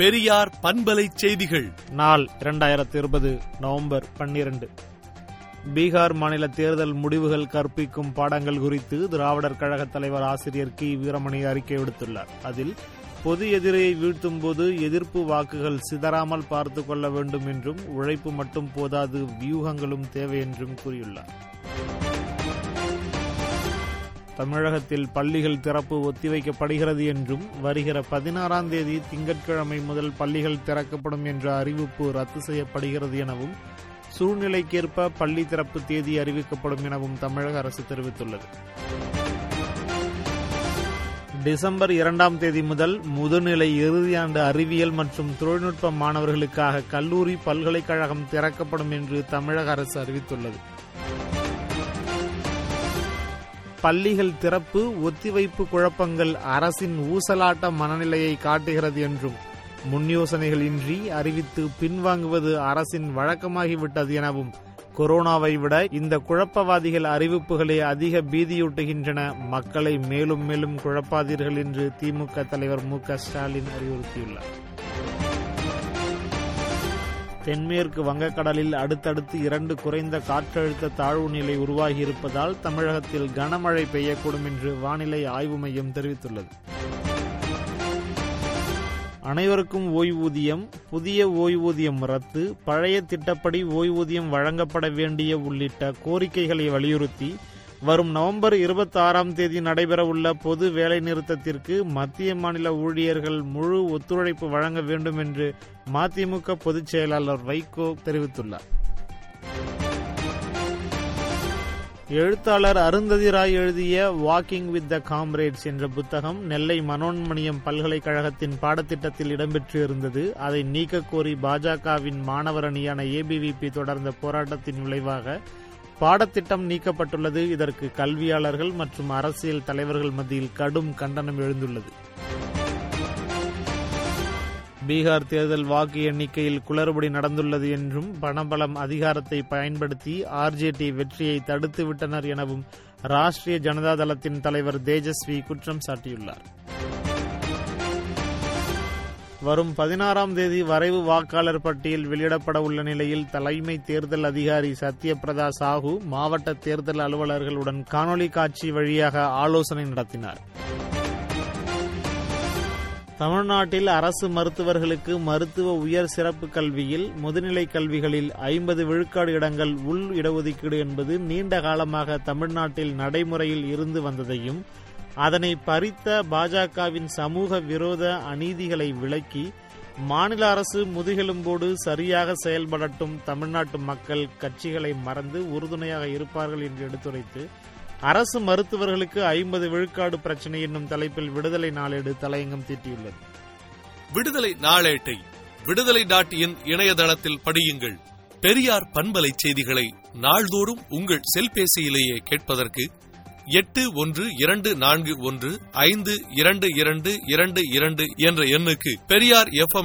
பெரியார் பண்பலை செய்திகள். நாள் இரண்டாயிரத்தி இருபது நவம்பர் பன்னிரண்டு. பீகார் மாநில தேர்தல் முடிவுகள் கற்பிக்கும் பாடங்கள் குறித்து திராவிடர் கழக தலைவர் ஆசிரியர் கி. வீரமணி அறிக்கை விடுத்துள்ளார். அதில் பொது எதிரியை வீழ்த்தும் போது எதிர்ப்பு வாக்குகள் சிதறாமல் பார்த்துக் கொள்ள வேண்டும் என்றும் உழைப்பு மட்டும் போதாது வியூகங்களும் தேவை என்றும் கூறியுள்ளார். தமிழகத்தில் பள்ளிகள் திறப்பு ஒத்திவைக்கப்படுகிறது என்றும் வருகிற பதினாறாம் தேதி திங்கட்கிழமை முதல் பள்ளிகள் திறக்கப்படும் என்ற அறிவிப்பு ரத்து செய்யப்படுகிறது எனவும் சூழ்நிலைக்கேற்ப பள்ளி திறப்பு தேதி அறிவிக்கப்படும் எனவும் தமிழக அரசு தெரிவித்துள்ளது. டிசம்பர் இரண்டாம் தேதி முதல் முதுநிலை இறுதியாண்டு அறிவியல் மற்றும் தொழில்நுட்ப மாணவர்களுக்காக கல்லூரி பல்கலைக்கழகம் திறக்கப்படும் என்று தமிழக அரசு அறிவித்துள்ளது. பள்ளிகள் திறப்பு ஒத்திவைப்பு குழப்பங்கள் அரசின் ஊசலாட்ட மனநிலையை காட்டுகிறது என்றும் முன்யோசனைகளின்றி அறிவித்து பின்வாங்குவது அரசின் வழக்கமாகிவிட்டது எனவும் கொரோனாவை விட இந்த குழப்பவாதிகள் அறிவிப்புகளே அதிக பீதியூட்டுகின்றன. மக்களை மேலும் மேலும் குழப்பாதீர்கள் என்று திமுக தலைவர் மு ஸ்டாலின் அறிவுறுத்தியுள்ளார். தென்மேற்கு வங்கக்கடலில் அடுத்தடுத்து இரண்டு குறைந்த காற்றழுத்த தாழ்வு நிலை உருவாகியிருப்பதால் தமிழகத்தில் கனமழை பெய்யக்கூடும் என்று வானிலை ஆய்வு மையம் தெரிவித்துள்ளது. அனைவருக்கும் ஓய்வூதியம் புதிய ஓய்வூதியம் ரத்து பழைய திட்டப்படி ஓய்வூதியம் வழங்கப்பட வேண்டிய உள்ளிட்ட கோரிக்கைகளை வலியுறுத்தி வரும் நவம்பர் இருபத்தி ஆறாம் தேதி நடைபெறவுள்ள பொது வேலைநிறுத்தத்திற்கு மத்திய மாநில ஊழியர்கள் முழு ஒத்துழைப்பு வழங்க வேண்டும் என்று மதிமுக பொதுச் செயலாளர் வைகோ தெரிவித்துள்ளார். எழுத்தாளர் அருந்ததி ராய் எழுதிய வாக்கிங் வித் த காம்ரேட்ஸ் என்ற புத்தகம் நெல்லை மனோன்மணியம் பல்கலைக்கழகத்தின் பாடத்திட்டத்தில் இடம்பெற்று இருந்தது அதை நீக்கக்கோரி பாஜகவின் மாணவர் அணியான ஏபிவிபி தொடர்ந்த போராட்டத்தின் விளைவாக பாடத்திட்டம் நீக்கப்பட்டுள்ளது. இதற்கு கல்வியாளர்கள் மற்றும் அரசியல் தலைவர்கள் மத்தியில் கடும் கண்டனம் எழுந்துள்ளது. பீகார் தேர்தல் வாக்கு எண்ணிக்கையில் குளறுபடி நடந்துள்ளது என்றும் பணபலம் அதிகாரத்தை பயன்படுத்தி ஆர்ஜேடி வெற்றியை தடுத்துவிட்டனர் எனவும் ராஷ்டிரிய ஜனதா தளத்தின் தலைவர் தேஜஸ்வி குற்றம் சாட்டியுள்ளார். வரும் பதினாறாம் தேதி வரைவு வாக்காளர் பட்டியல் வெளியிடப்பட உள்ள நிலையில் தலைமை தேர்தல் அதிகாரி சத்யபிரதா சாஹூ மாவட்ட தேர்தல் அலுவலர்களுடன் காணொலி காட்சி வழியாக ஆலோசனை நடத்தினார். தமிழ்நாட்டில் அரசு மருத்துவர்களுக்கு மருத்துவ உயர் சிறப்பு கல்வியில் முதுநிலை கல்விகளில் ஐம்பது விழுக்காடு இடங்கள் உள் இடஒதுக்கீடு என்பது நீண்ட காலமாக தமிழ்நாட்டில் நடைமுறையில் இருந்து வந்ததையும் அதனை பறித்த பாஜகவின் சமூக விரோத அநீதிகளை விளக்கி மாநில அரசு முதுகெலும்போடு சரியாக செயல்படட்டும் தமிழ்நாட்டு மக்கள் கட்சிகளை மறந்து உறுதுணையாக இருப்பார்கள் என்று எடுத்துரைத்து அரசு மருத்துவர்களுக்கு ஐம்பது விழுக்காடு பிரச்சனை என்னும் தலைப்பில் விடுதலை நாளேடு தலையங்கம் தீட்டியுள்ளது. விடுதலை நாளேட்டை விடுதலை டாட் இன் இணையதளத்தில் படியுங்கள். பெரியார் பண்பலை செய்திகளை நாள்தோறும் உங்கள் செல்பேசியிலேயே கேட்பதற்கு எட்டு ஒன்று இரண்டு நான்கு ஒன்று ஐந்து இரண்டு இரண்டு இரண்டு இரண்டு என்ற எண்ணுக்கு பெரியார் எஃப்